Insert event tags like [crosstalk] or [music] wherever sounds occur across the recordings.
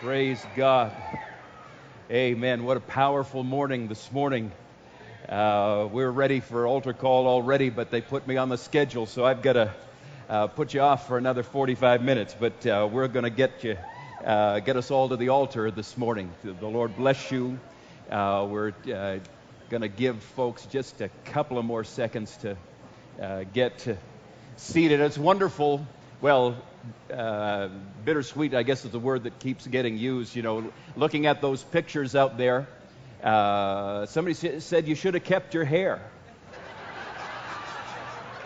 Praise God. Amen. What a powerful morning this morning. Uh, we're ready for altar call already, but they put me on the schedule, so I've got to uh, put you off for another 45 minutes. But uh, we're going to get you, uh, get us all to the altar this morning. The Lord bless you. Uh, we're uh, going to give folks just a couple of more seconds to get seated. It's wonderful. Well, uh, bittersweet, I guess, is the word that keeps getting used. You know, looking at those pictures out there, uh, somebody said you should have kept your hair.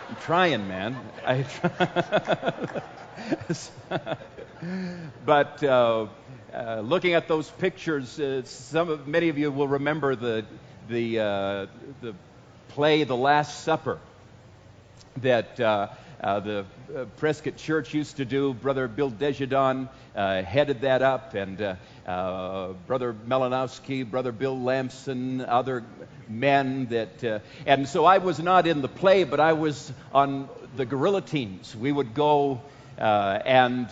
I'm trying, man. I [laughs] but uh, uh, looking at those pictures, uh, some of, many of you will remember the the uh, the play The Last Supper that uh, the uh, Prescott Church used to do. Brother Bill Desjardins uh, headed that up, and uh, uh, Brother Melanowski, Brother Bill Lamson, other men that. Uh, and so I was not in the play, but I was on the guerrilla teams. We would go and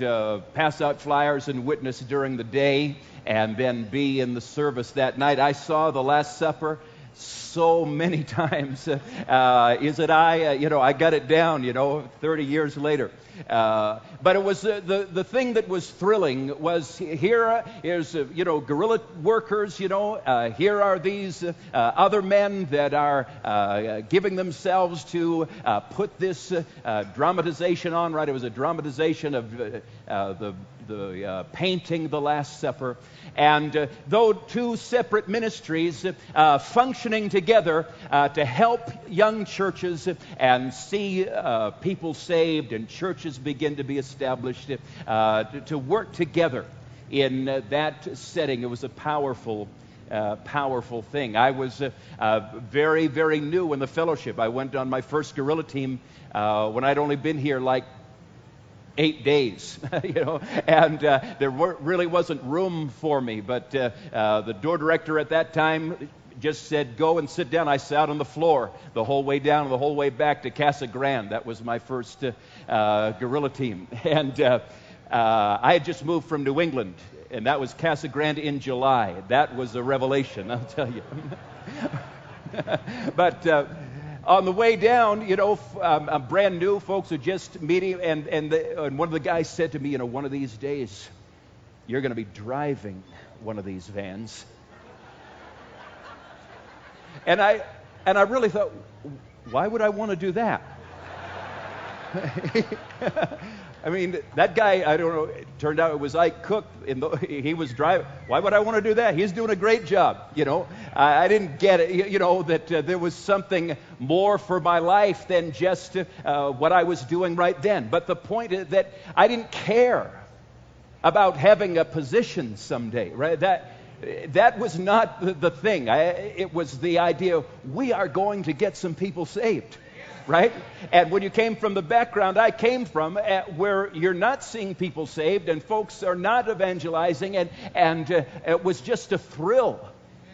pass out flyers and witness during the day, and then be in the service that night. I saw the Last Supper so many [laughs] times. Uh, is it I? Uh, you know, I got it down, you know, 30 years later. Uh, but it was uh, the, the thing that was thrilling was here is, uh, you know, guerrilla workers, you know, uh, here are these other men that are giving themselves to put this dramatization on, right? It was a dramatization of the, the painting, The Last Supper. And uh, though two separate ministries uh, functioning together uh, to help young churches and see uh, people saved and churches begin to be established, uh, to, to, work together in uh, that setting, it was a powerful. Uh, powerful thing. I was uh, uh, very, very new in the fellowship. I went on my first guerrilla team when I'd only been here like eight days, [laughs] you know, and uh, there were, really wasn't room for me. But uh, uh, the door director at that time just said, "Go and sit down." I sat on the floor the whole way down and the whole way back to Casa Grande. That was my first uh, uh, guerrilla team, [laughs] and uh, I had just moved from New England, and that was Casa Grande in July. That was a revelation, I'll tell you. [laughs] but on the way down, you know, um, I'm brand new. Folks are just meeting, and and, the, and one of the guys said to me, you know, one of these days, you're going to be driving one of these vans. And I and I really thought, why would I want to do that? [laughs] I mean, that guy, I don't know, it turned out it was Ike Cook. In the, [laughs] he was driving. Why would I want to do that? He's doing a great job, you know. I, I didn't get it, you know, that uh, there was something more for my life than just uh, what I was doing right then. But the point is that I didn't care about having a position someday, right? That, that was not the, the thing. I, it was the idea we are going to get some people saved right? And when you came from the background I came from, uh, where you're not seeing people saved and folks are not evangelizing, and, and uh, it was just a thrill,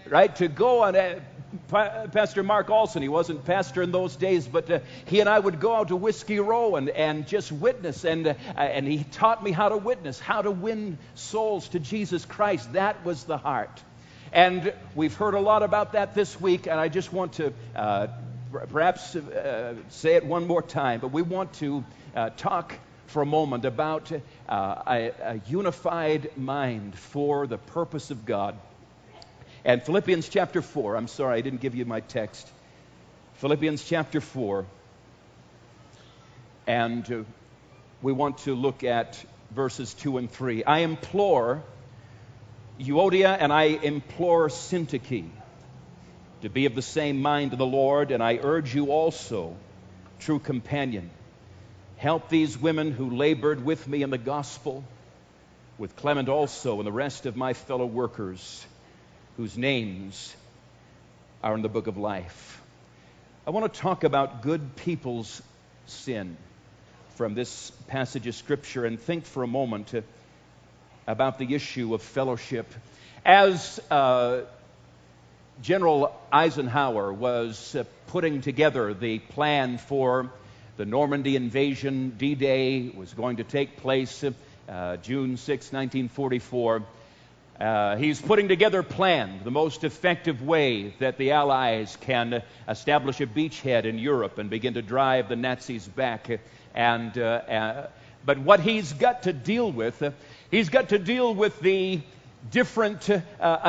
right? To go on a, Pastor Mark Olson, he wasn't pastor in those days, but uh, he and I would go out to Whiskey Row and, and just witness. And, uh, and he taught me how to witness, how to win souls to Jesus Christ. That was the heart. And we've heard a lot about that this week, and I just want to uh, perhaps uh, say it one more time, but we want to uh, talk for a moment about uh, a, a, unified mind for the purpose of God. And Philippians chapter 4, I'm sorry, I didn't give you my text. Philippians chapter 4. And uh, we want to look at verses 2 and 3. I implore Euodia and I implore Syntyche to be of the same mind to the Lord, and I urge you also, true companion, help these women who labored with me in the gospel, with Clement also and the rest of my fellow workers whose names are in the book of life. I want to talk about good people's sin from this passage of Scripture and think for a moment about the issue of fellowship. As uh, General Eisenhower was uh, putting together the plan for the Normandy invasion. D Day was going to take place uh, June 6, 1944. Uh, he's putting together a plan, the most effective way that the Allies can establish a beachhead in Europe and begin to drive the Nazis back. And, uh, uh, but what he's got to deal with, uh, he's got to deal with the different uh,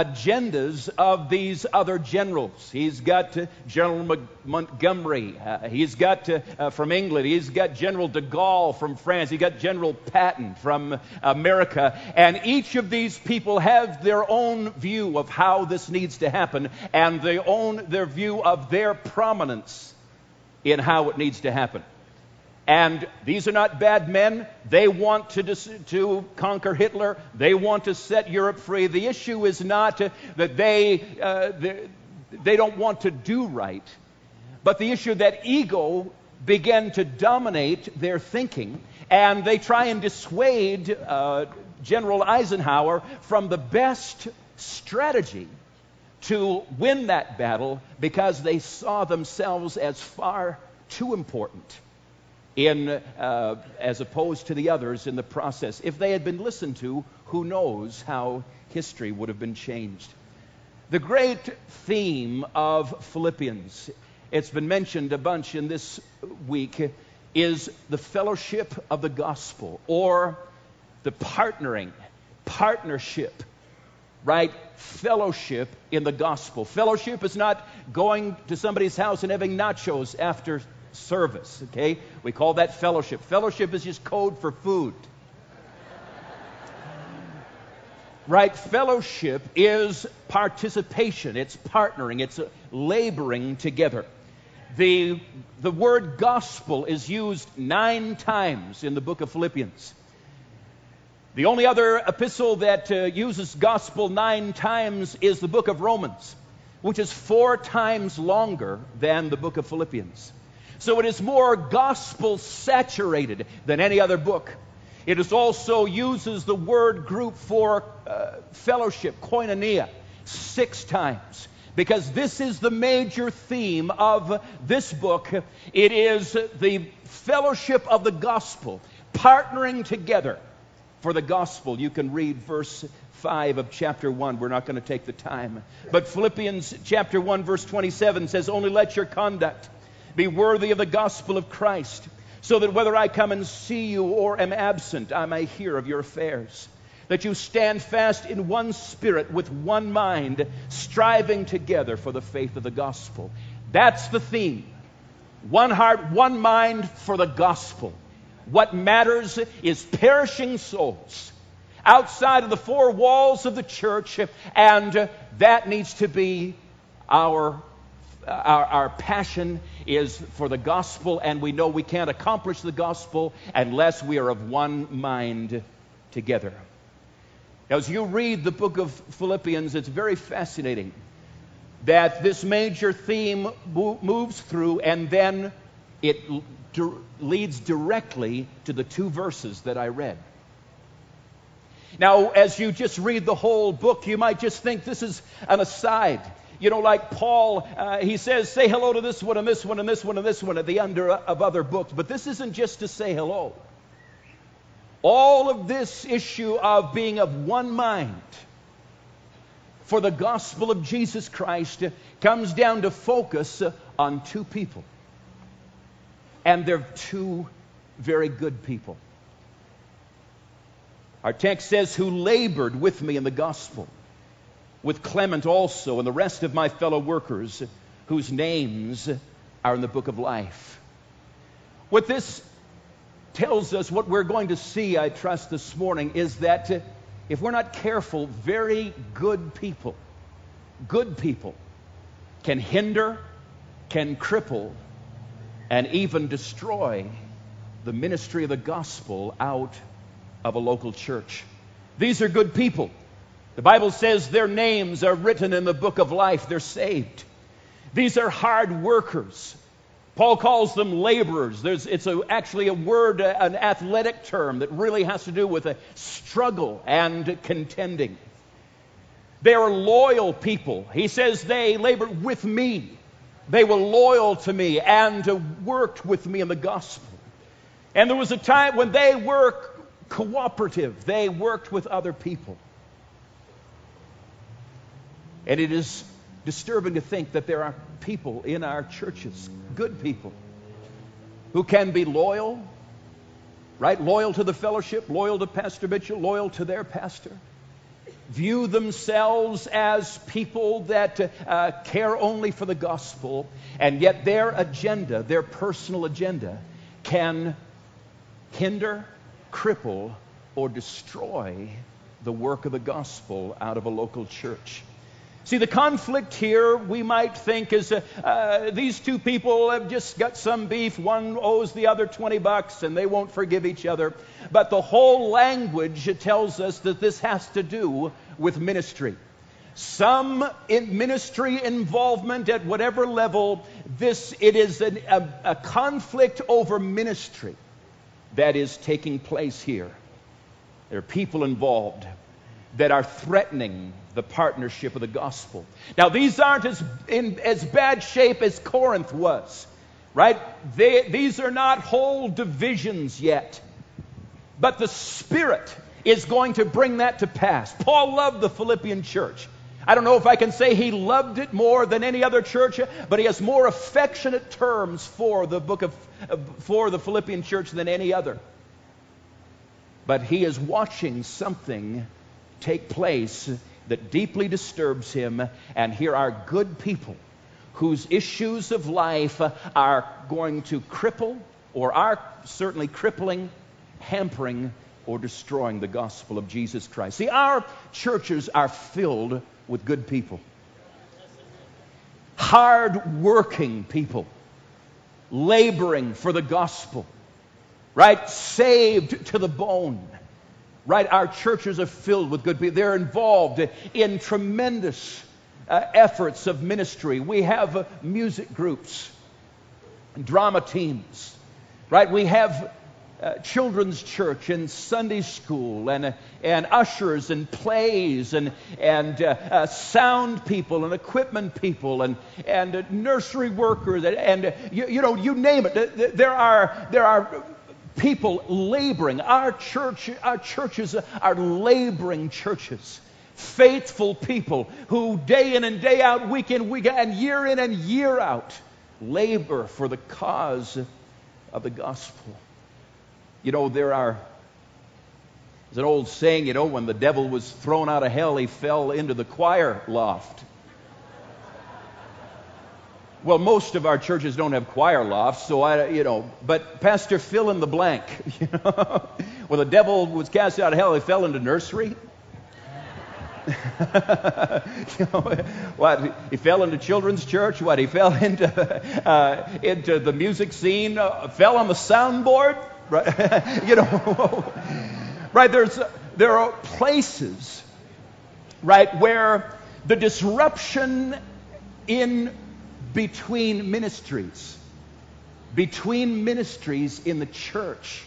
agendas of these other generals. He's got uh, General Montgomery. Uh, he's got uh, uh, from England. He's got General de Gaulle from France. He's got General Patton from America. And each of these people have their own view of how this needs to happen and they own their view of their prominence in how it needs to happen. And these are not bad men. They want to, dis- to conquer Hitler. They want to set Europe free. The issue is not that they, uh, they, they don't want to do right, but the issue that ego began to dominate their thinking, and they try and dissuade uh, General Eisenhower from the best strategy to win that battle because they saw themselves as far too important in, uh, as opposed to the others in the process. If they had been listened to, who knows how history would have been changed. The great theme of Philippians, it's been mentioned a bunch in this week, is the fellowship of the gospel or the partnering, partnership, right? Fellowship in the gospel. Fellowship is not going to somebody's house and having nachos after service, okay? We call that fellowship. Fellowship is just code for food. right? Fellowship is participation, it's partnering, it's laboring together. The, the word gospel is used nine times in the book of Philippians. The only other epistle that uh, uses gospel nine times is the book of Romans, which is four times longer than the book of Philippians. So it is more gospel saturated than any other book. It is also uses the word group for uh, fellowship, koinonia, six times. Because this is the major theme of this book. It is the fellowship of the gospel, partnering together for the gospel. You can read verse 5 of chapter 1. We're not going to take the time. But Philippians chapter 1, verse 27 says, Only let your conduct be worthy of the gospel of Christ, so that whether I come and see you or am absent, I may hear of your affairs. That you stand fast in one spirit with one mind, striving together for the faith of the gospel. That's the theme. One heart, one mind for the gospel. What matters is perishing souls outside of the four walls of the church, and that needs to be our, our, our passion is for the gospel, and we know we can't accomplish the gospel unless we are of one mind together. As you read the book of Philippians, it's very fascinating that this major theme moves through and then it leads directly to the two verses that I read. Now, as you just read the whole book, you might just think this is an aside. You know, like Paul, uh, he says, say hello to this one and this one and this one and this one at the end of other books. But this isn't just to say hello. All of this issue of being of one mind for the gospel of Jesus Christ comes down to focus on two people. And they're two very good people. Our text says, who labored with me in the gospel with Clement also and the rest of my fellow workers whose names are in the book of life. What this tells us, what we're going to see, I trust, this morning, is that if we're not careful, very good people, good people, can hinder, can cripple, and even destroy the ministry of the gospel out of a local church. These are good people. The Bible says their names are written in the book of life. They're saved. These are hard workers. Paul calls them laborers. There's, it's a, actually a word, uh, an athletic term that really has to do with a struggle and contending. They are loyal people. He says they labored with me. They were loyal to me and uh, worked with me in the gospel. And there was a time when they were cooperative. They worked with other people. And it is disturbing to think that there are people in our churches, good people, who can be loyal, right? Loyal to the fellowship, loyal to Pastor Mitchell, loyal to their pastor. View themselves as people that uh, care only for the gospel, and yet their agenda, their personal agenda, can hinder, cripple, or destroy the work of the gospel out of a local church. See, the conflict here, we might think, is uh, uh, these two people have just got some beef. One owes the other 20 bucks and they won't forgive each other. But the whole language tells us that this has to do with ministry. Some in ministry involvement at whatever level, this, it is an, a, a conflict over ministry that is taking place here. There are people involved that are threatening the partnership of the gospel. Now, these aren't as, in as bad shape as Corinth was, right? They, these are not whole divisions yet. But the Spirit is going to bring that to pass. Paul loved the Philippian church. I don't know if I can say he loved it more than any other church, but he has more affectionate terms for the book of for the Philippian church than any other. But he is watching something take place that deeply disturbs him, and here are good people whose issues of life are going to cripple or are certainly crippling, hampering, or destroying the gospel of Jesus Christ. See, our churches are filled with good people, hard working people, laboring for the gospel, right? Saved to the bone. Right? Our churches are filled with good people. They're involved in tremendous uh, efforts of ministry. We have uh, music groups, drama teams, right? We have uh, children's church and Sunday school and, uh, and ushers and plays and, and uh, uh sound people and equipment people and, and nursery workers and, and you, you, know, you name it. There are, there are people laboring. Our church, our churches are laboring churches. Faithful people who day in and day out, week in, week out, and year in and year out labor for the cause of the gospel. You know, there are, there's an old saying, you know, when the devil was thrown out of hell, he fell into the choir loft. Well, most of our churches don't have choir lofts, so I, you know, but Pastor fill in the blank. [laughs] You know? well, the devil was cast out of hell, he fell into nursery. [laughs] you know, what he fell into children's church. What he fell [laughs] into uh, into the music scene. Uh, fell on the soundboard right? you know, right? There's there are places, right, where the disruption in between ministries, between ministries in the church,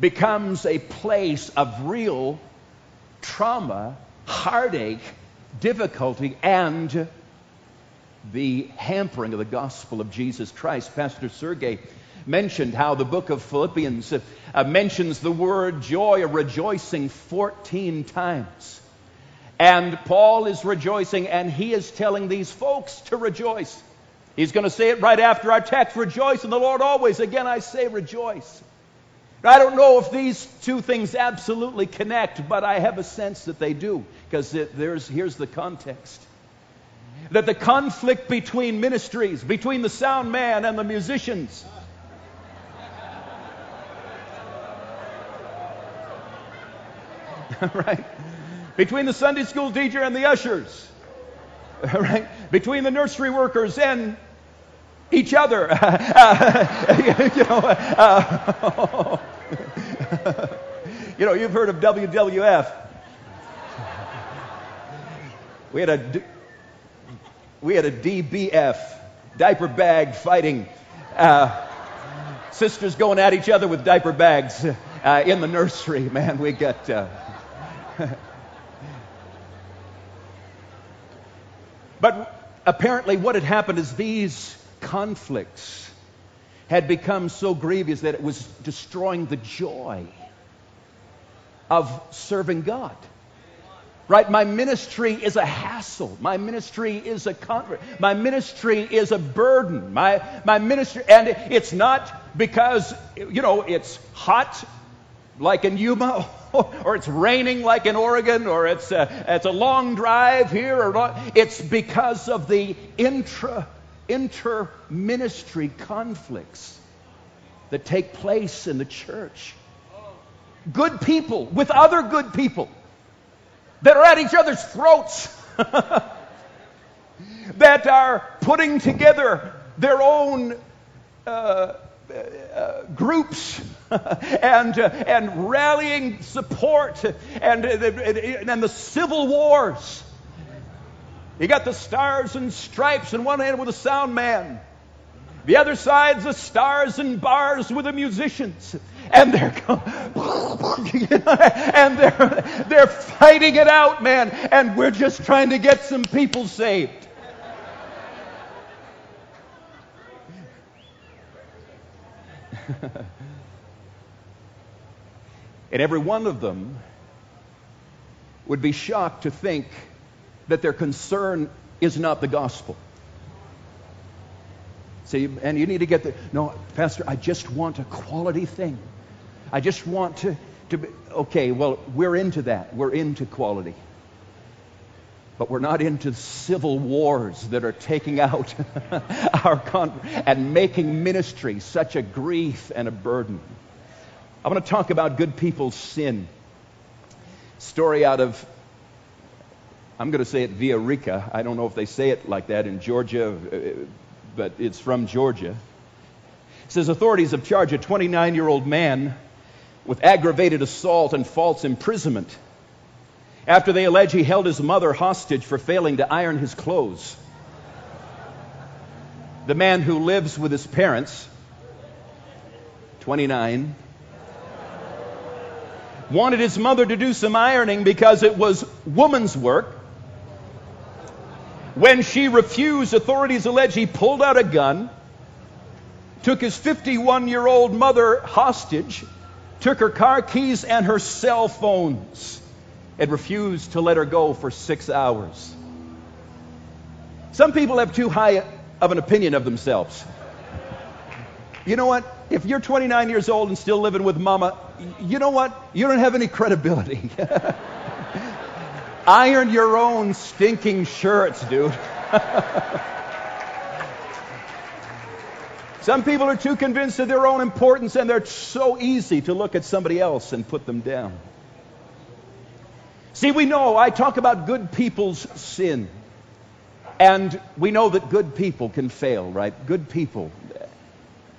becomes a place of real trauma, heartache, difficulty, and the hampering of the gospel of Jesus Christ. Pastor Sergey mentioned how the book of Philippians uh, mentions the word joy or rejoicing 14 times. And Paul is rejoicing, and he is telling these folks to rejoice. He's going to say it right after our text rejoice in the Lord always. Again, I say rejoice. I don't know if these two things absolutely connect, but I have a sense that they do, because here's the context. That the conflict between ministries, between the sound man and the musicians, [laughs] right? Between the Sunday school teacher and the ushers, [laughs] right? Between the nursery workers and each other. [laughs] you know, uh, [laughs] you know, you've heard of WWF. We had a we had a DBF, diaper bag fighting. Uh, sisters going at each other with diaper bags uh, in the nursery. Man, we got. But apparently, what had happened is these conflicts had become so grievous that it was destroying the joy of serving God. Right? My ministry is a hassle. My ministry is a con- my ministry is a burden. My my ministry and it's not because you know it's hot like in Yuma [laughs] or it's raining like in Oregon or it's a, it's a long drive here or not. It's because of the intra inter ministry conflicts that take place in the church. Good people with other good people that are at each other's throats, [laughs] that are putting together their own uh, uh, groups [laughs] and, uh, and rallying support and, and the civil wars. You got the stars and stripes in one hand with a sound man. The other side's the stars and bars with the musicians. And they're [laughs] and they're they're fighting it out, man. And we're just trying to get some people saved. And every one of them would be shocked to think that their concern is not the gospel. See, and you need to get the no, Pastor, I just want a quality thing. I just want to, to be, okay, well, we're into that. We're into quality. But we're not into civil wars that are taking out [laughs] our con- and making ministry such a grief and a burden. I want to talk about good people's sin. Story out of I'm going to say it Villa Rica. I don't know if they say it like that in Georgia, uh, but it's from Georgia. It says authorities have charged a 29 year old man with aggravated assault and false imprisonment after they allege he held his mother hostage for failing to iron his clothes. The man who lives with his parents, 29, wanted his mother to do some ironing because it was woman's work when she refused, authorities allege he pulled out a gun, took his 51 year old mother hostage, took her car keys and her cell phones, and refused to let her go for six hours. Some people have too high of an opinion of themselves. You know what? If you're 29 years old and still living with mama, you know what? You don't have any credibility. [laughs] Iron your own stinking shirts, dude. [laughs] Some people are too convinced of their own importance and they're so easy to look at somebody else and put them down. See, we know, I talk about good people's sin. And we know that good people can fail, right? Good people,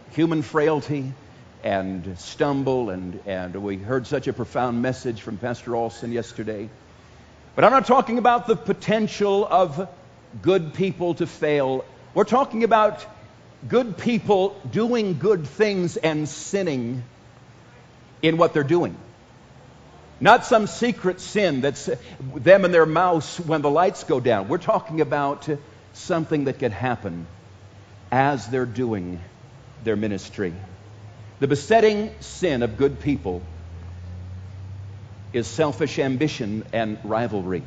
human frailty and stumble, and, and we heard such a profound message from Pastor Olson yesterday. But I'm not talking about the potential of good people to fail. We're talking about good people doing good things and sinning in what they're doing. Not some secret sin that's uh, them and their mouse when the lights go down. We're talking about something that can happen as they're doing their ministry. The besetting sin of good people is selfish ambition and rivalry.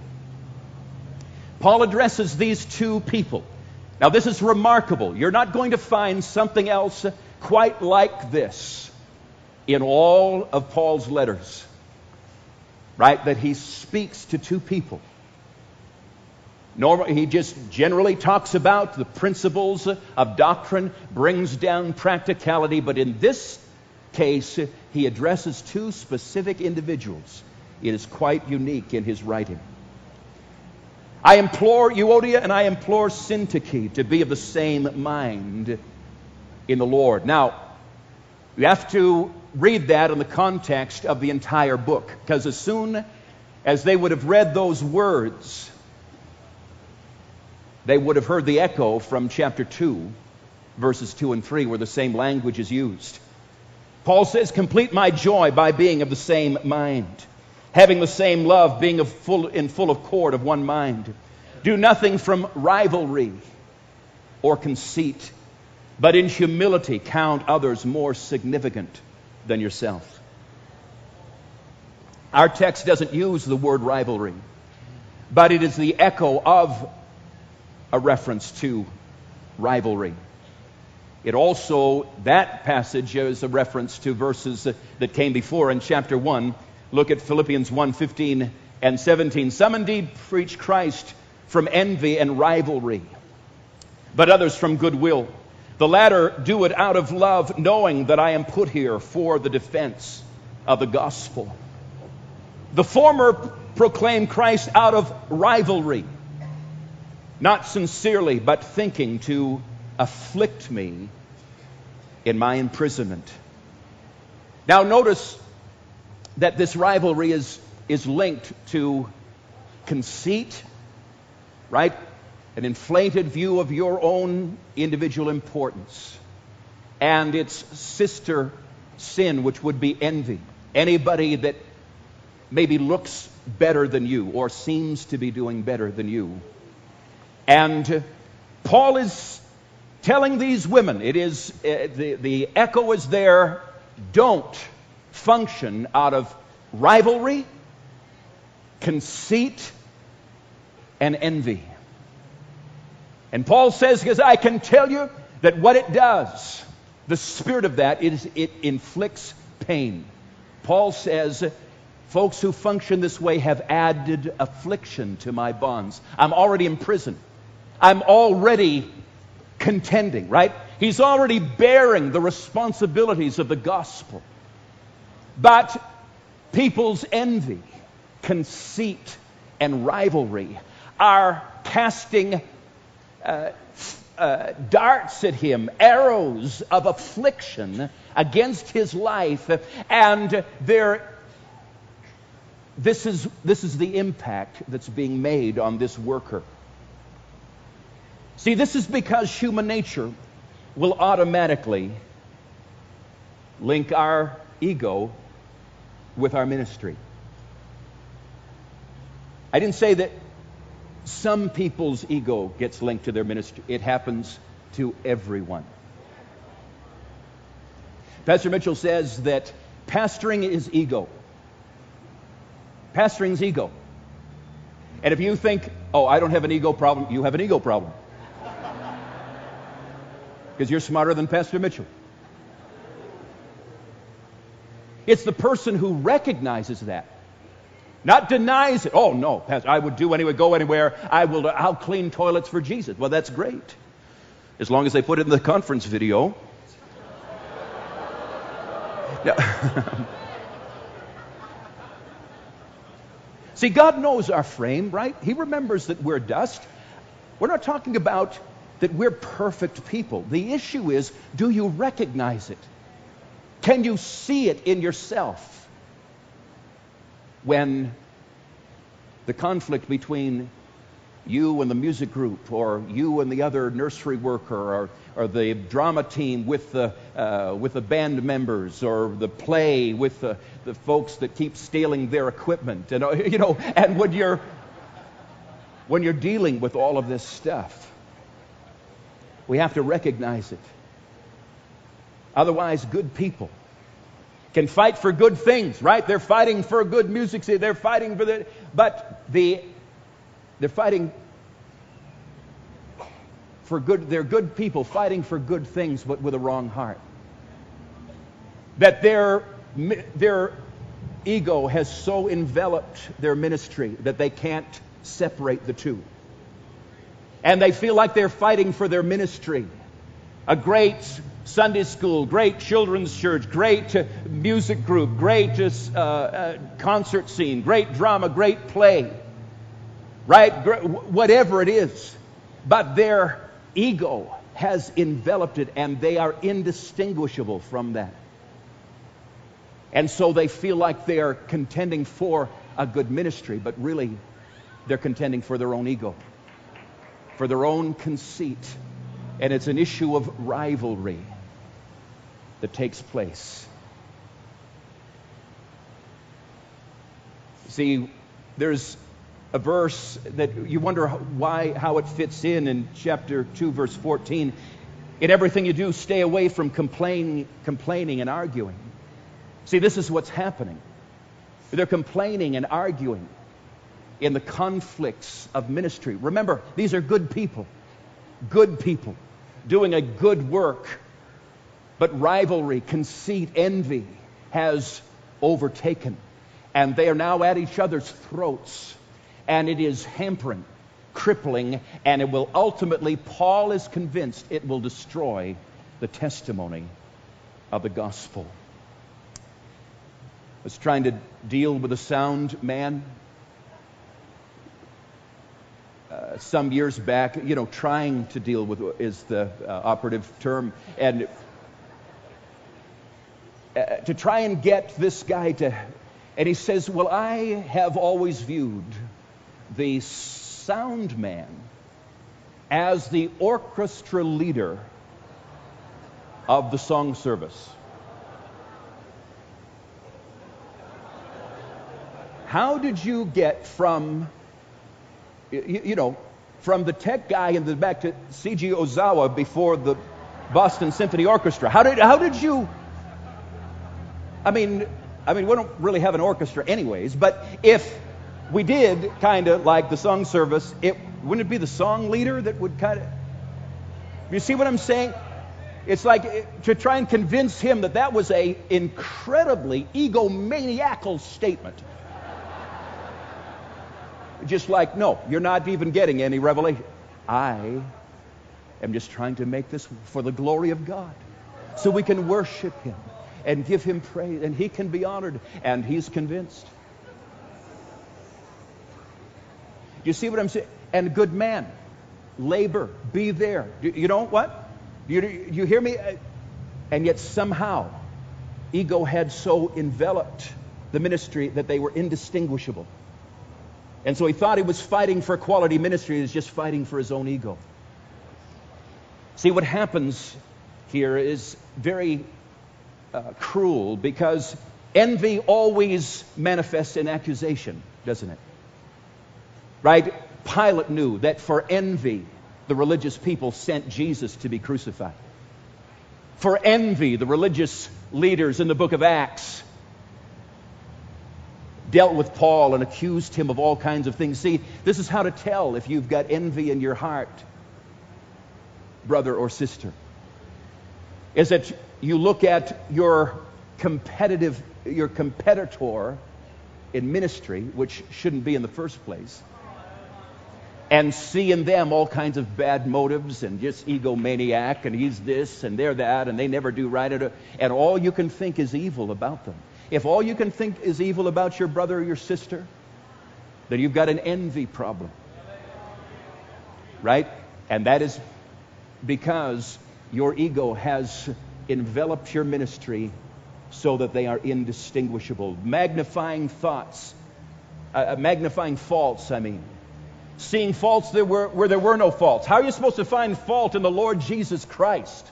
Paul addresses these two people. Now, this is remarkable. You're not going to find something else quite like this in all of Paul's letters, right? That he speaks to two people. Normally, he just generally talks about the principles of doctrine, brings down practicality, but in this case, he addresses two specific individuals it is quite unique in his writing. I implore Euodia and I implore Syntyche to be of the same mind in the Lord. Now, you have to read that in the context of the entire book, because as soon as they would have read those words, they would have heard the echo from chapter 2, verses 2 and 3, where the same language is used. Paul says, Complete my joy by being of the same mind having the same love, being full, in full accord of one mind. Do nothing from rivalry or conceit, but in humility count others more significant than yourself. Our text doesn't use the word rivalry. but it is the echo of a reference to rivalry. It also, that passage is a reference to verses that came before in chapter 1. Look at Philippians 1 15 and 17. Some indeed preach Christ from envy and rivalry, but others from goodwill. The latter do it out of love, knowing that I am put here for the defense of the gospel. The former proclaim Christ out of rivalry, not sincerely, but thinking to afflict me in my imprisonment. Now, notice that this rivalry is, is linked to conceit, right? An inflated view of your own individual importance, and its sister sin, which would be envy. Anybody that maybe looks better than you or seems to be doing better than you. And Paul is telling these women, it is uh, the, the echo is there, don't function out of rivalry, conceit, and envy. And Paul says, because I can tell you that what it does, the spirit of that is it inflicts pain. Paul says, folks who function this way have added affliction to my bonds. I'm already in prison. I'm already contending, right? He's already bearing the responsibilities of the gospel. But people's envy, conceit, and rivalry are casting uh, uh, darts at him, arrows of affliction against his life, and they're this is, this is the impact that's being made on this worker. See, this is because human nature will automatically link our ego with our ministry. I didn't say that some people's ego gets linked to their ministry, it happens to everyone. Pastor Mitchell says that pastoring is ego. Pastoring's ego. And if you think, oh, I don't have an ego problem, you have an ego problem. Because you're smarter than Pastor Mitchell. It's the person who recognizes that, not denies it. Oh no, Pastor, I would do anyway, go anywhere. I will. I'll clean toilets for Jesus. Well, that's great, as long as they put it in the conference video. [laughs] [laughs] See, God knows our frame, right? He remembers that we're dust. We're not talking about that we're perfect people. The issue is do you recognize it? Can you see it in yourself? When the conflict between you and the music group, or you and the other nursery worker, or, or the drama team with the, uh, with the band members, or the play with the, the folks that keep stealing their equipment. And, uh, [laughs] you know, and when you're, when you're dealing with all of this stuff, we have to recognize it. Otherwise, good people can fight for good things, right? They're fighting for good music. They're fighting for the, but the they're fighting for good, they're good people fighting for good things, but with a wrong heart. That their, their ego has so enveloped their ministry that they can't separate the two. And they feel like they're fighting for their ministry. A great Sunday school, great children's church, great music group, great uh, uh, concert scene, great drama, great play right? Whatever it is. But their ego has enveloped it and they are indistinguishable from that. And so they feel like they are contending for a good ministry, but really they're contending for their own ego, for their own conceit. And it's an issue of rivalry that takes place. See, there's a verse that you wonder why, how it fits in in chapter 2, verse 14. In everything you do, stay away from complain, complaining and arguing. See, this is what's happening. They're complaining and arguing. in the conflicts of ministry. Remember, these are good people, good people doing a good work. But rivalry, conceit, envy has overtaken. And they are now at each other's throats. And it is hampering, crippling, and it will ultimately, Paul is convinced, it will destroy the testimony of the gospel. I was trying to deal with a sound man uh, some years back, you know, trying to deal with is the uh, operative term, and uh, to try and get this guy to, and he says, Well, I have always viewed the sound man as the orchestra leader of the song service. How did you get from you, you know, from the tech guy in the back to Seiji Ozawa before the Boston Symphony Orchestra. How did, how did you? I mean, I mean, we don't really have an orchestra, anyways. But if we did, kind of like the song service, it wouldn't it be the song leader that would kind of? You see what I'm saying? It's like eh, to try and convince him that that was a incredibly egomaniacal statement just like, no, you're not even getting any revelation. I am just trying to make this for the glory of God so we can worship Him and give Him praise and He can be honored and He's convinced. You see what I'm saying? And good man, labor, be there. You know what? You, you hear me? And yet somehow, ego had so enveloped the ministry that they were indistinguishable. And so he thought he was fighting for quality ministry, he was just fighting for his own ego. See, what happens here is very uh, cruel because envy always manifests in accusation, doesn't it? Right? Pilate knew that for envy, the religious people sent Jesus to be crucified. For envy, the religious leaders in the book of Acts dealt with Paul and accused him of all kinds of things. See, this is how to tell if you've got envy in your heart, brother or sister. Is that you look at your competitive, your competitor in ministry, which shouldn't be in the first place, and see in them all kinds of bad motives and just egomaniac and he's this and they're that and they never do right, and all you can think is evil about them. If all you can think is evil about your brother or your sister, then you've got an envy problem. Right? And that is because your ego has enveloped your ministry so that they are indistinguishable. Magnifying thoughts, uh, uh magnifying faults, I mean. Seeing faults there were, where there were no faults. How are you supposed to find fault in the Lord Jesus Christ?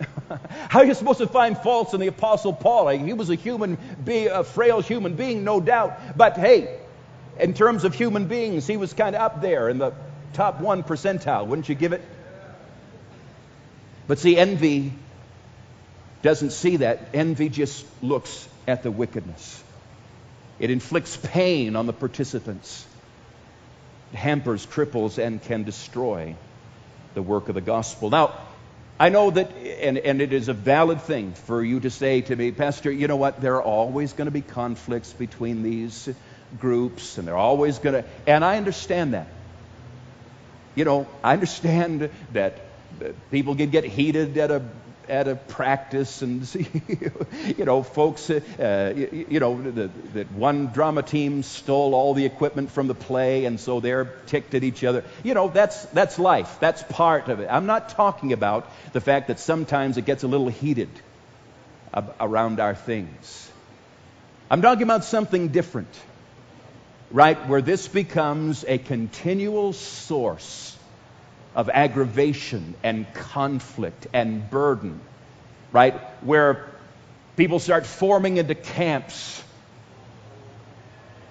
[laughs] How are you supposed to find faults in the Apostle Paul? He was a human being, a frail human being, no doubt. But hey, in terms of human beings, he was kind of up there in the top one percentile, wouldn't you give it? But see, envy doesn't see that. Envy just looks at the wickedness. It inflicts pain on the participants, it hampers, cripples, and can destroy the work of the gospel. Now, I know that, and, and it is a valid thing for you to say to me, Pastor, you know what? There are always going to be conflicts between these groups, and they're always going to, and I understand that. You know, I understand that people can get heated at a at a practice and [laughs] you know, folks, uh, you, you, know, that one drama team stole all the equipment from the play and so they're ticked at each other. You know, that's, that's life. That's part of it. I'm not talking about the fact that sometimes it gets a little heated ab- around our things. I'm talking about something different, right? Where this becomes a continual source of aggravation and conflict and burden, right? Where people start forming into camps.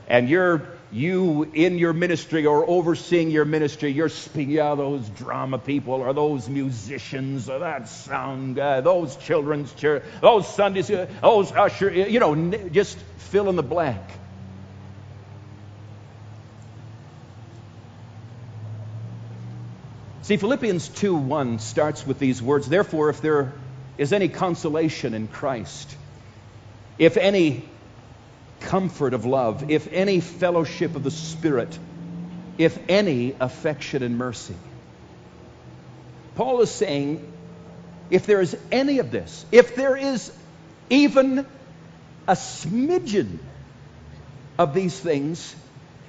And you're you in your ministry or overseeing your ministry, you're speaking, yeah, those drama people or those musicians or that sound guy, those children's church, those Sundays, uh, those usher, you know, just fill in the blank. See, Philippians 2 1 starts with these words Therefore, if there is any consolation in Christ, if any comfort of love, if any fellowship of the Spirit, if any affection and mercy. Paul is saying, if there is any of this, if there is even a smidgen of these things,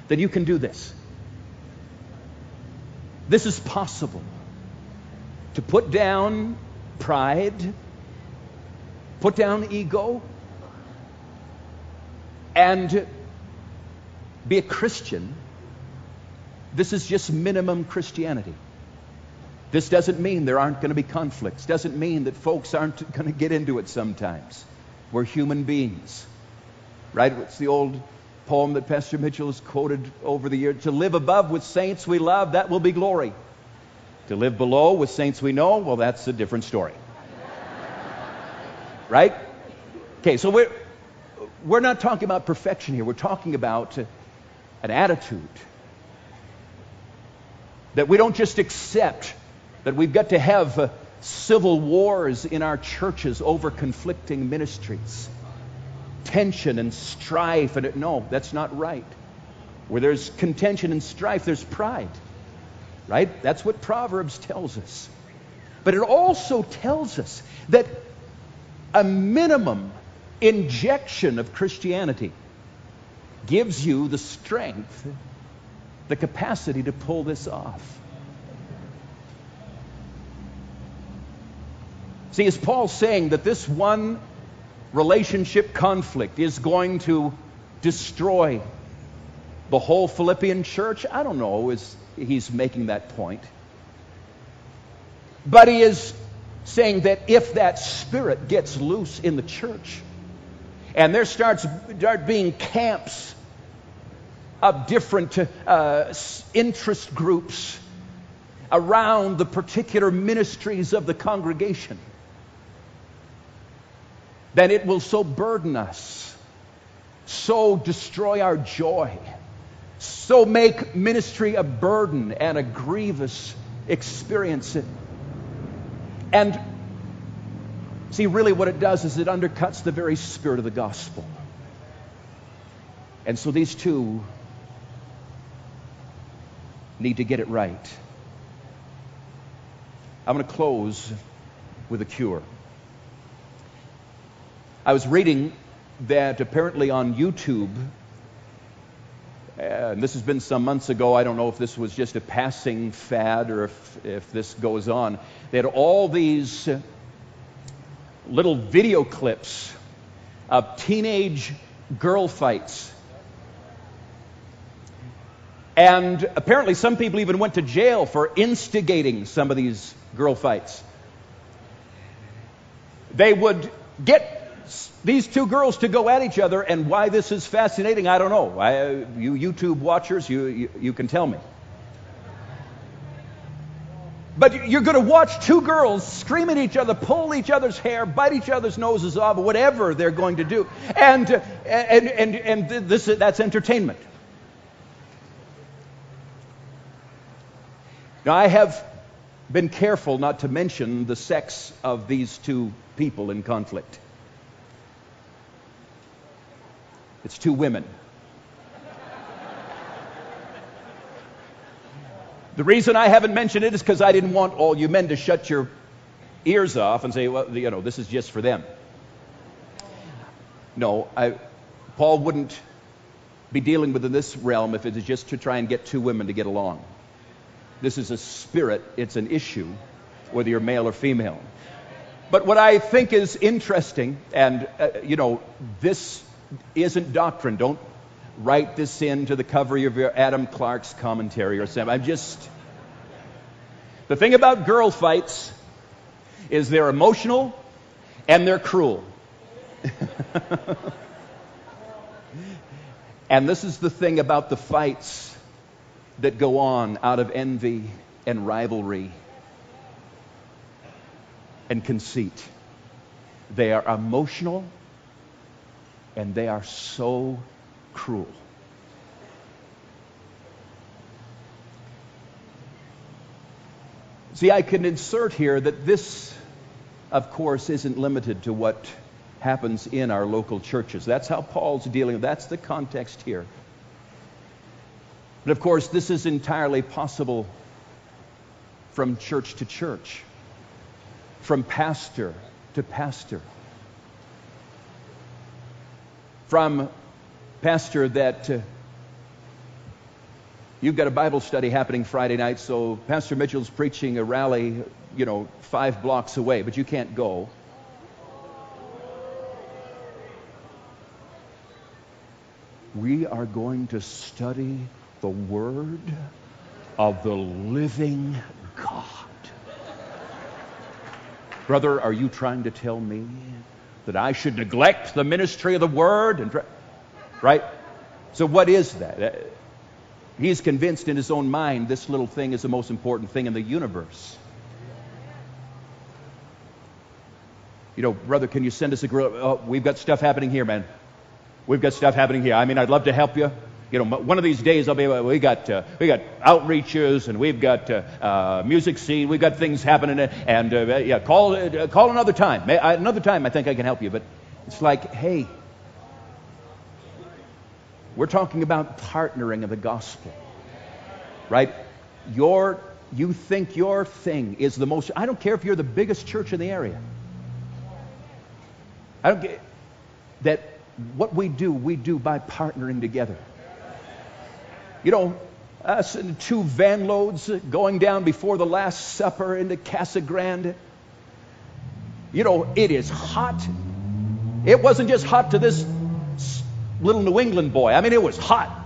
then you can do this. This is possible. To put down pride, put down ego, and be a Christian, this is just minimum Christianity. This doesn't mean there aren't going to be conflicts. Doesn't mean that folks aren't going to get into it sometimes. We're human beings. Right? It's the old poem that Pastor Mitchell has quoted over the years. To live above with saints we love, that will be glory. To live below with saints we know, well, that's a different story. right? Okay, so we're, we're not talking about perfection here. We're talking about an attitude that we don't just accept that we've got to have civil wars in our churches over conflicting ministries, tension and strife. And it, no, that's not right. Where there's contention and strife, there's pride. Right? That's what Proverbs tells us. But it also tells us that a minimum injection of Christianity gives you the strength, the capacity to pull this off. See, is Paul saying that this one relationship conflict is going to destroy the whole Philippian church? I don't know, is he's making that point. But he is saying that if that spirit gets loose in the church, and there starts start being camps of different uh, interest groups around the particular ministries of the congregation, then it will so burden us, so destroy our joy, so make ministry a burden and a grievous experience. And See, really, what it does is it undercuts the very spirit of the gospel. And so these two need to get it right. I'm going to close with a cure. I was reading that apparently on YouTube, and this has been some months ago, I don't know if this was just a passing fad or if, if this goes on, they had all these little video clips of teenage girl fights. And apparently, some people even went to jail for instigating some of these girl fights. They would get these two girls to go at each other, and why this is fascinating, I don't know. I, you YouTube watchers, you, you, you can tell me. But you're going to watch two girls scream at each other, pull each other's hair, bite each other's noses off, whatever they're going to do. And, and, and, and this, that's entertainment. Now, I have been careful not to mention the sex of these two people in conflict. It's two women. The reason I haven't mentioned it is because I didn't want all you men to shut your ears off and say, well, you know, this is just for them. No, I, Paul wouldn't be dealing with in this realm if it is just to try and get two women to get along. This is a spirit, it's an issue, whether you're male or female. But what I think is interesting, and, uh, you know, this isn't doctrine. Don't write this into the cover of your Adam Clarke's commentary or something. I'm just. The thing about girl fights is they're emotional and they're cruel. [laughs] and this is the thing about the fights that go on out of envy and rivalry and conceit. They are emotional and they are so cruel. See, I can insert here that this, of course, isn't limited to what happens in our local churches. That's how Paul's dealing. That's the context here. But of course, this is entirely possible from church to church, from pastor to pastor, from pastor that uh, you've got a Bible study happening Friday night, so Pastor Mitchell's preaching a rally, you know, five blocks away, but you can't go. We are going to study the Word of the living God. Brother, are you trying to tell me that I should neglect the ministry of the Word? And, right? So, what is that? Uh, he's convinced in his own mind this little thing is the most important thing in the universe. You know, brother, can you send us a grill? Oh, we've got stuff happening here, man. We've got stuff happening here. I mean, I'd love to help you you know, one of these days I'll be able, we got uh, we got outreaches and we've got uh, uh, music scene, we've got things happening, and uh, yeah, call uh, call another time. Another time, I think I can help you. But it's like, hey, we're talking about partnering of the gospel, right? Your you think your thing is the most. I don't care if you're the biggest church in the area. I don't get that. What we do, we do by partnering together. You know, us and two van loads going down before the Last Supper into Casa Grande. You know, it is hot. It wasn't just hot to this little New England boy. I mean, it was hot.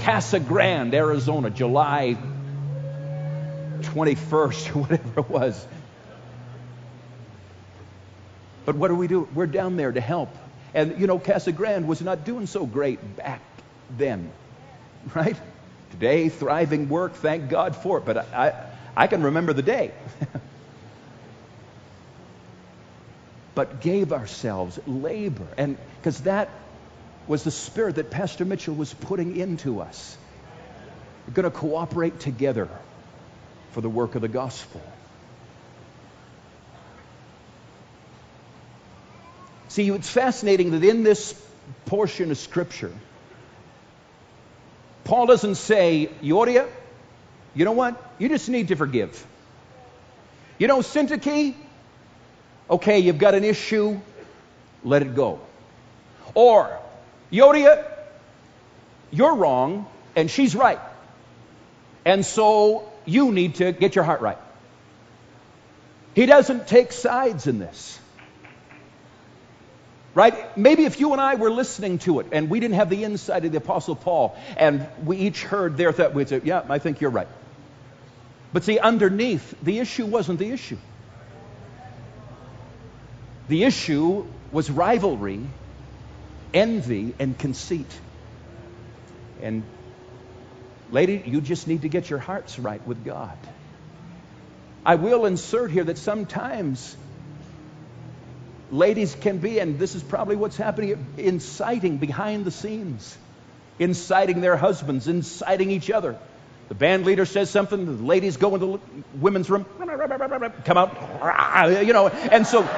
Casa Grande, Arizona, July 21st or [laughs] whatever it was. But what do we do? We're down there to help. And, you know, Casa Grande was not doing so great back then. [laughs] right? Today, thriving work, thank God for it. But I, I, I can remember the day. [laughs] but gave ourselves labor. And because that was the spirit that Pastor Mitchell was putting into us. We're going to cooperate together for the work of the gospel. See, it's fascinating that in this portion of Scripture, Paul doesn't say, Euodia, you know what? You just need to forgive. You know, Syntyche, okay, you've got an issue, let it go. Or, Euodia, you're wrong and she's right. And so you need to get your heart right. He doesn't take sides in this. Right? Maybe if you and I were listening to it and we didn't have the insight of the Apostle Paul and we each heard their thought, we'd say, Yeah, I think you're right. But see, underneath, the issue wasn't the issue. The issue was rivalry, envy, and conceit. And, lady, you just need to get your hearts right with God. I will insert here that sometimes ladies can be, and this is probably what's happening, inciting behind the scenes, inciting their husbands, inciting each other. The band leader says something, the ladies go into the women's room, come out, you know, and so.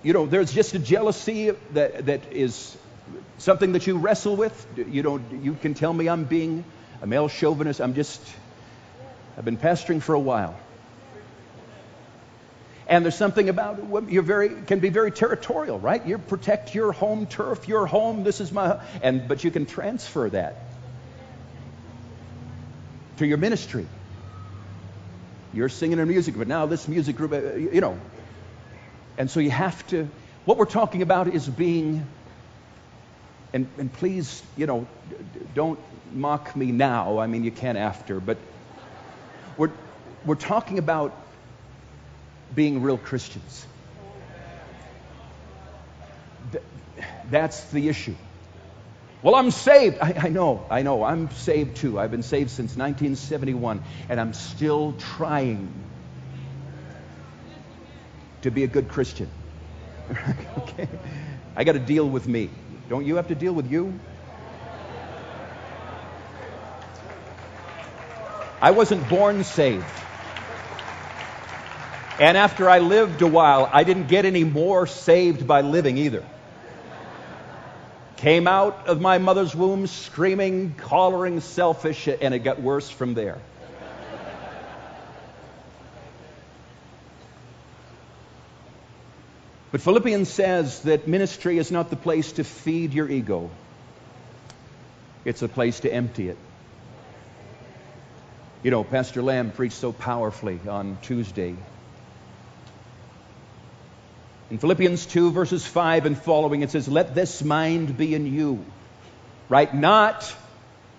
You know, there's just a jealousy that, that is something that you wrestle with? You know, you can tell me I'm being a male chauvinist. I'm just, I've been pastoring for a while. And there's something about you're very can be very territorial, right? You protect your home turf, your home. This is my and but you can transfer that to your ministry. You're singing in music, but now this music group, uh, you know. And so you have to. What we're talking about is being and, and please, you know, don't mock me now. I mean, you can after, but we're, we're talking about being real Christians. Th- that's the issue. Well, I'm saved. I, I, know, I know. I'm saved too. I've been saved since 1971, and I'm still trying to be a good Christian. [laughs] okay. I got to deal with me. Don't you have to deal with you? I wasn't born saved. And after I lived a while, I didn't get any more saved by living either. Came out of my mother's womb screaming, hollering, selfish, and it got worse from there. But Philippians says that ministry is not the place to feed your ego, it's a place to empty it. You know, Pastor Lamb preached so powerfully on Tuesday. In Philippians 2, verses 5 and following, it says, Let this mind be in you. Right? Not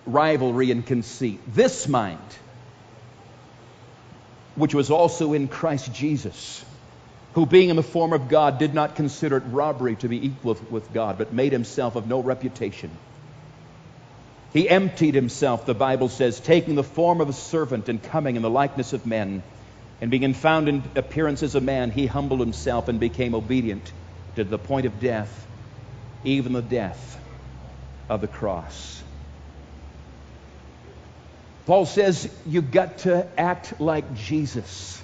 rivalry and conceit. This mind, which was also in Christ Jesus, who being in the form of God did not consider it robbery to be equal with God, but made himself of no reputation he emptied himself, the Bible says, taking the form of a servant and coming in the likeness of men. And being found in appearance as a man, he humbled himself and became obedient to the point of death, even the death of the cross. Paul says you've got to act like Jesus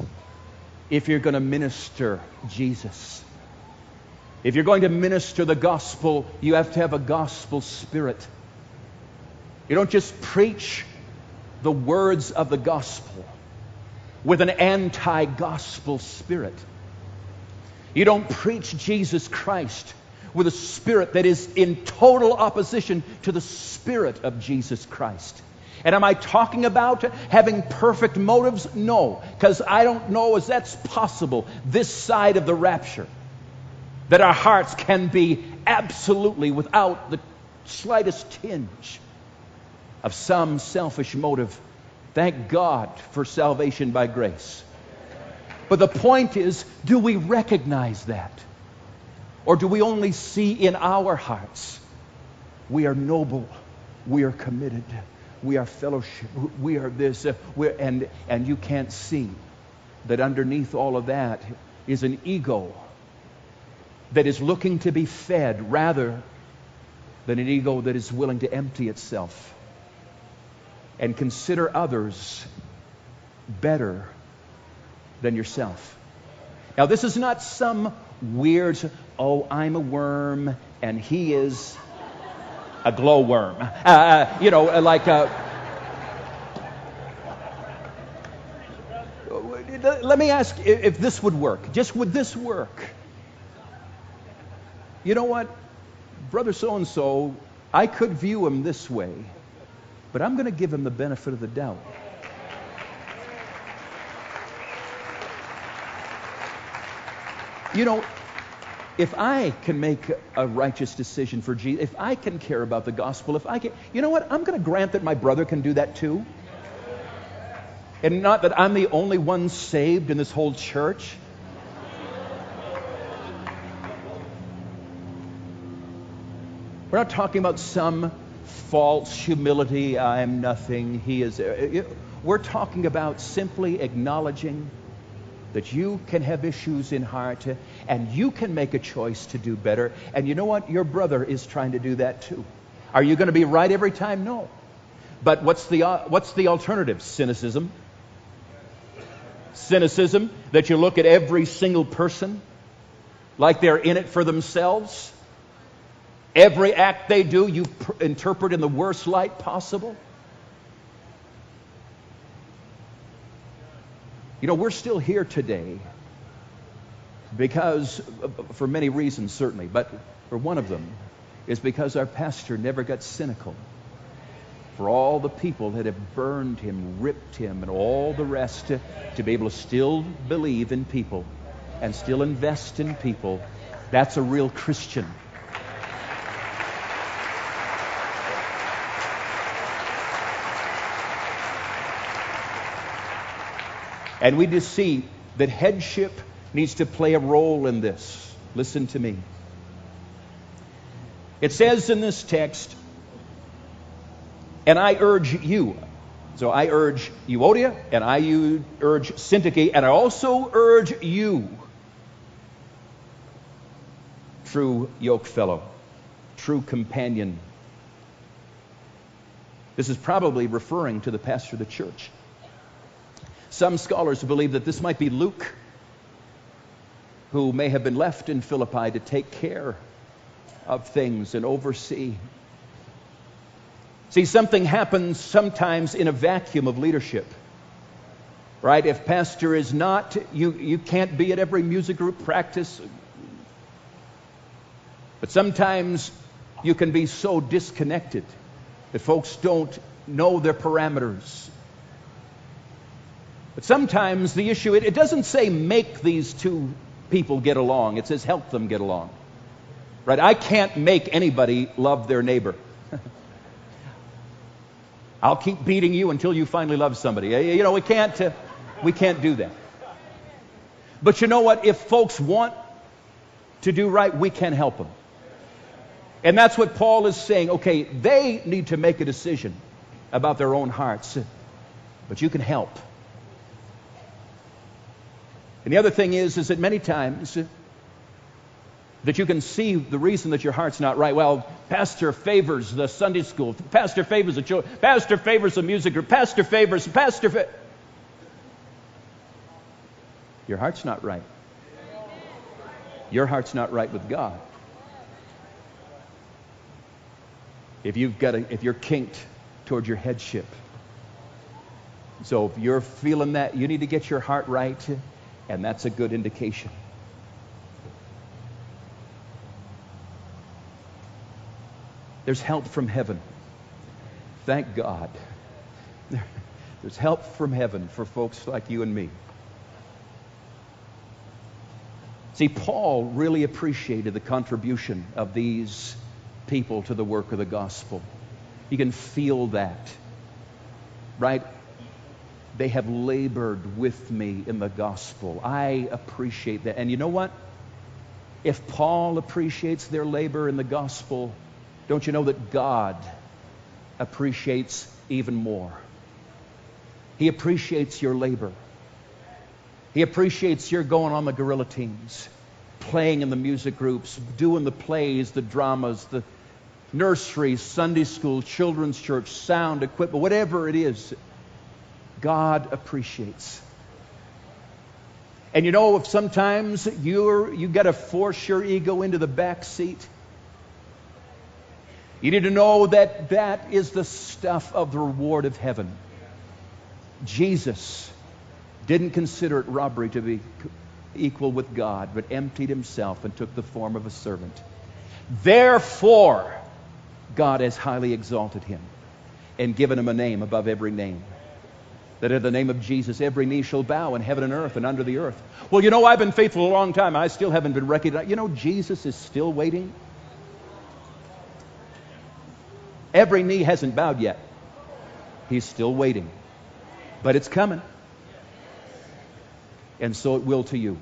if you're going to minister Jesus. If you're going to minister the gospel, you have to have a gospel spirit. You don't just preach the words of the gospel with an anti gospel spirit. You don't preach Jesus Christ with a spirit that is in total opposition to the spirit of Jesus Christ. And am I talking about having perfect motives? No, because I don't know as that's possible this side of the rapture. That our hearts can be absolutely without the slightest tinge of some selfish motive. Thank God for salvation by grace. But the point is do we recognize that? Or do we only see in our hearts? We are noble, we are committed, we are fellowship, we are this, uh, we're, and, and you can't see that underneath all of that is an ego that is looking to be fed rather than an ego that is willing to empty itself and consider others better than yourself. Now, this is not some weird, oh, I'm a worm and he is a glowworm. Uh, uh you know, uh, like a. Uh, let me ask if this would work. Just would this work? You know what? Brother so and so, I could view him this way but I'm going to give him the benefit of the doubt. You know, if I can make a righteous decision for Jesus, if I can care about the gospel, if I can, you know what? I'm going to grant that my brother can do that too. And not that I'm the only one saved in this whole church. We're not talking about some false humility. I am nothing. He is. We're talking about simply acknowledging that you can have issues in heart and you can make a choice to do better. And you know what? Your brother is trying to do that too. Are you going to be right every time? No. But what's the, uh, what's the alternative? Cynicism. Cynicism, that you look at every single person like they're in it for themselves Every act they do, you pr- interpret in the worst light possible. You know, we're still here today because, for many reasons, certainly, but for one of them is because our pastor never got cynical. For all the people that have burned him, ripped him, and all the rest, to, to be able to still believe in people and still invest in people, that's a real Christian. And we just see that headship needs to play a role in this. Listen to me. It says in this text, and I urge you. So I urge Euodia, and I urge Syntyche, and I also urge you true yoke fellow, true companion. This is probably referring to the pastor of the church. Some scholars believe that this might be Luke, who may have been left in Philippi to take care of things and oversee. See, something happens sometimes in a vacuum of leadership. Right? If pastor is not, you, you can't be at every music group practice. But sometimes you can be so disconnected that folks don't know their parameters. But sometimes the issue, it, it doesn't say make these two people get along, it says help them get along. Right? I can't make anybody love their neighbor. [laughs] I'll keep beating you until you finally love somebody. You know, we can't, uh, we can't do that. But you know what? If folks want to do right, we can help them. And that's what Paul is saying. Okay, they need to make a decision about their own hearts, but you can help. And the other thing is, is that many times that you can see the reason that your heart's not right. Well, pastor favors the Sunday school, pastor favors the children, pastor favors the music group, pastor favors, pastor. Fa- your heart's not right. Your heart's not right with God. If you've got a, if you're kinked toward your headship. So if you're feeling that, you need to get your heart right and that's a good indication. There's help from heaven. Thank God. [laughs] There's help from heaven for folks like you and me. See, Paul really appreciated the contribution of these people to the work of the gospel. You can feel that, right? They have labored with me in the gospel. I appreciate that. And you know what? If Paul appreciates their labor in the gospel, don't you know that God appreciates even more? He appreciates your labor. He appreciates your going on the guerrilla teams, playing in the music groups, doing the plays, the dramas, the nursery, Sunday school, children's church, sound equipment, whatever it is. God appreciates. And you know, if sometimes you're you got to force your ego into the back seat, you need to know that that is the stuff of the reward of heaven. Jesus didn't consider it robbery to be equal with God, but emptied himself and took the form of a servant. Therefore, God has highly exalted him and given him a name above every name that in the name of Jesus every knee shall bow in heaven and earth and under the earth. Well, you know, I've been faithful a long time. I still haven't been recognized. You know, Jesus is still waiting. Every knee hasn't bowed yet. He's still waiting. But it's coming. And so it will to you.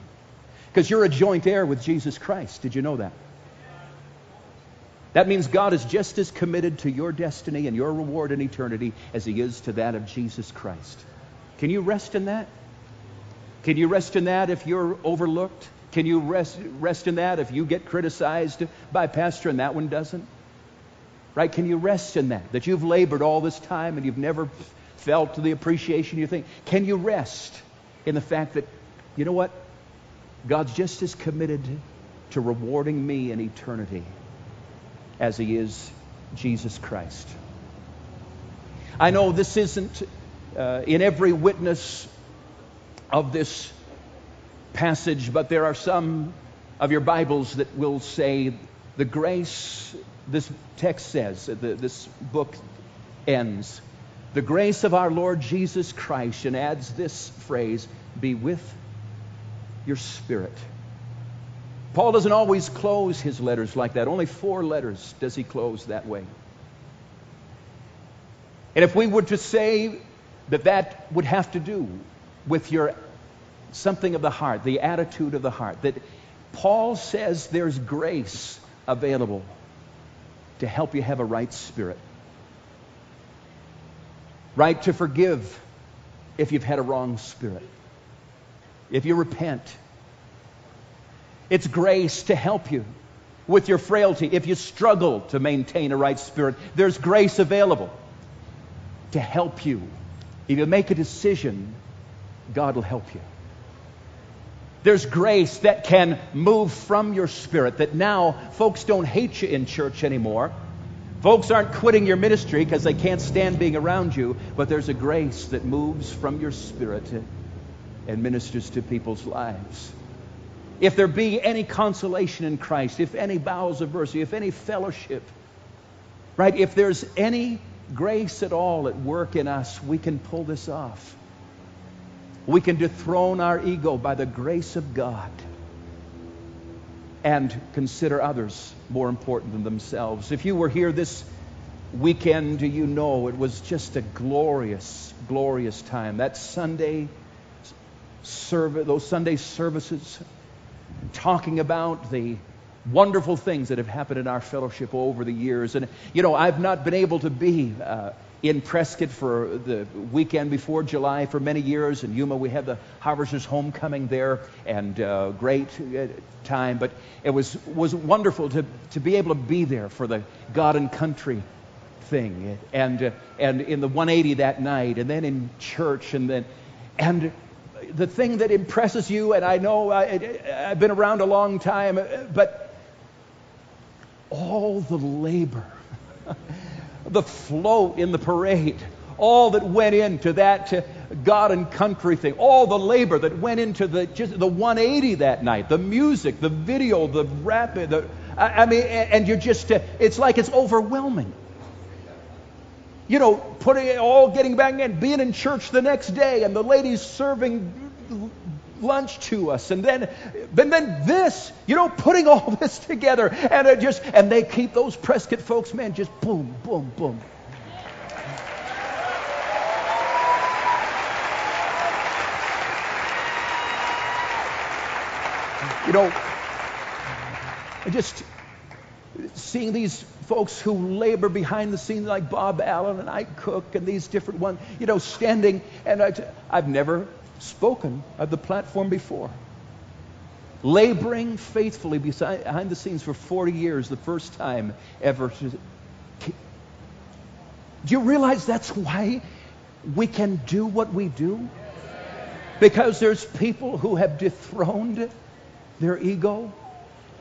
Because you're a joint heir with Jesus Christ. Did you know that? That means God is just as committed to your destiny and your reward in eternity as he is to that of Jesus Christ. Can you rest in that? Can you rest in that if you're overlooked? Can you rest, rest in that if you get criticized by pastor and that one doesn't? Right? Can you rest in that? That you've labored all this time and you've never felt the appreciation you think. Can you rest in the fact that, you know what? God's just as committed to rewarding me in eternity as he is Jesus Christ. I know this isn't uh, in every witness of this passage, but there are some of your Bibles that will say the grace, this text says, the, this book ends, the grace of our Lord Jesus Christ, and adds this phrase, be with your spirit. Paul doesn't always close his letters like that. Only four letters does he close that way. And if we were to say that that would have to do with your something of the heart, the attitude of the heart, that Paul says there's grace available to help you have a right spirit. Right to forgive if you've had a wrong spirit. If you repent, it's grace to help you with your frailty, if you struggle to maintain a right spirit, there's grace available to help you. If you make a decision, God will help you. There's grace that can move from your spirit, that now folks don't hate you in church anymore. Folks aren't quitting your ministry because they can't stand being around you, but there's a grace that moves from your spirit and ministers to people's lives. If there be any consolation in Christ, if any bowels of mercy, if any fellowship, right? If there's any grace at all at work in us, we can pull this off. We can dethrone our ego by the grace of God and consider others more important than themselves. If you were here this weekend, do you know it was just a glorious, glorious time. That Sunday service, those Sunday services, talking about the wonderful things that have happened in our fellowship over the years. And, you know, I've not been able to be uh, in Prescott for the weekend before July for many years. In Yuma, we had the Harvesters Homecoming there, and uh, great uh, time. But it was was wonderful to to be able to be there for the God and Country thing, and uh, and in the 180 that night, and then in church, and then and the thing that impresses you, and I know I, I've been around a long time, but all the labor [laughs] the float in the parade, all that went into that uh, God and country thing, all the labor that went into the just the 180 that night, the music, the video, the rap, the I, I mean, and you're just uh, it's like it's overwhelming. You know, putting it all getting back in, being in church the next day, and the ladies serving lunch to us. And then and then this you know putting all [laughs] this together and it just and they keep those prescott folks man just boom boom boom. You know I just seeing these folks who labor behind the scenes like bob allen and ike cook and these different ones you know standing and I, i've never spoken at the platform before. Laboring faithfully behind the scenes for 40 years, the first time ever. Do you realize that's why we can do what we do? Because there's people who have dethroned their ego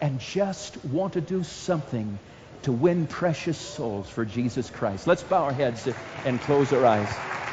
and just want to do something to win precious souls for Jesus Christ. Let's bow our heads and close our eyes.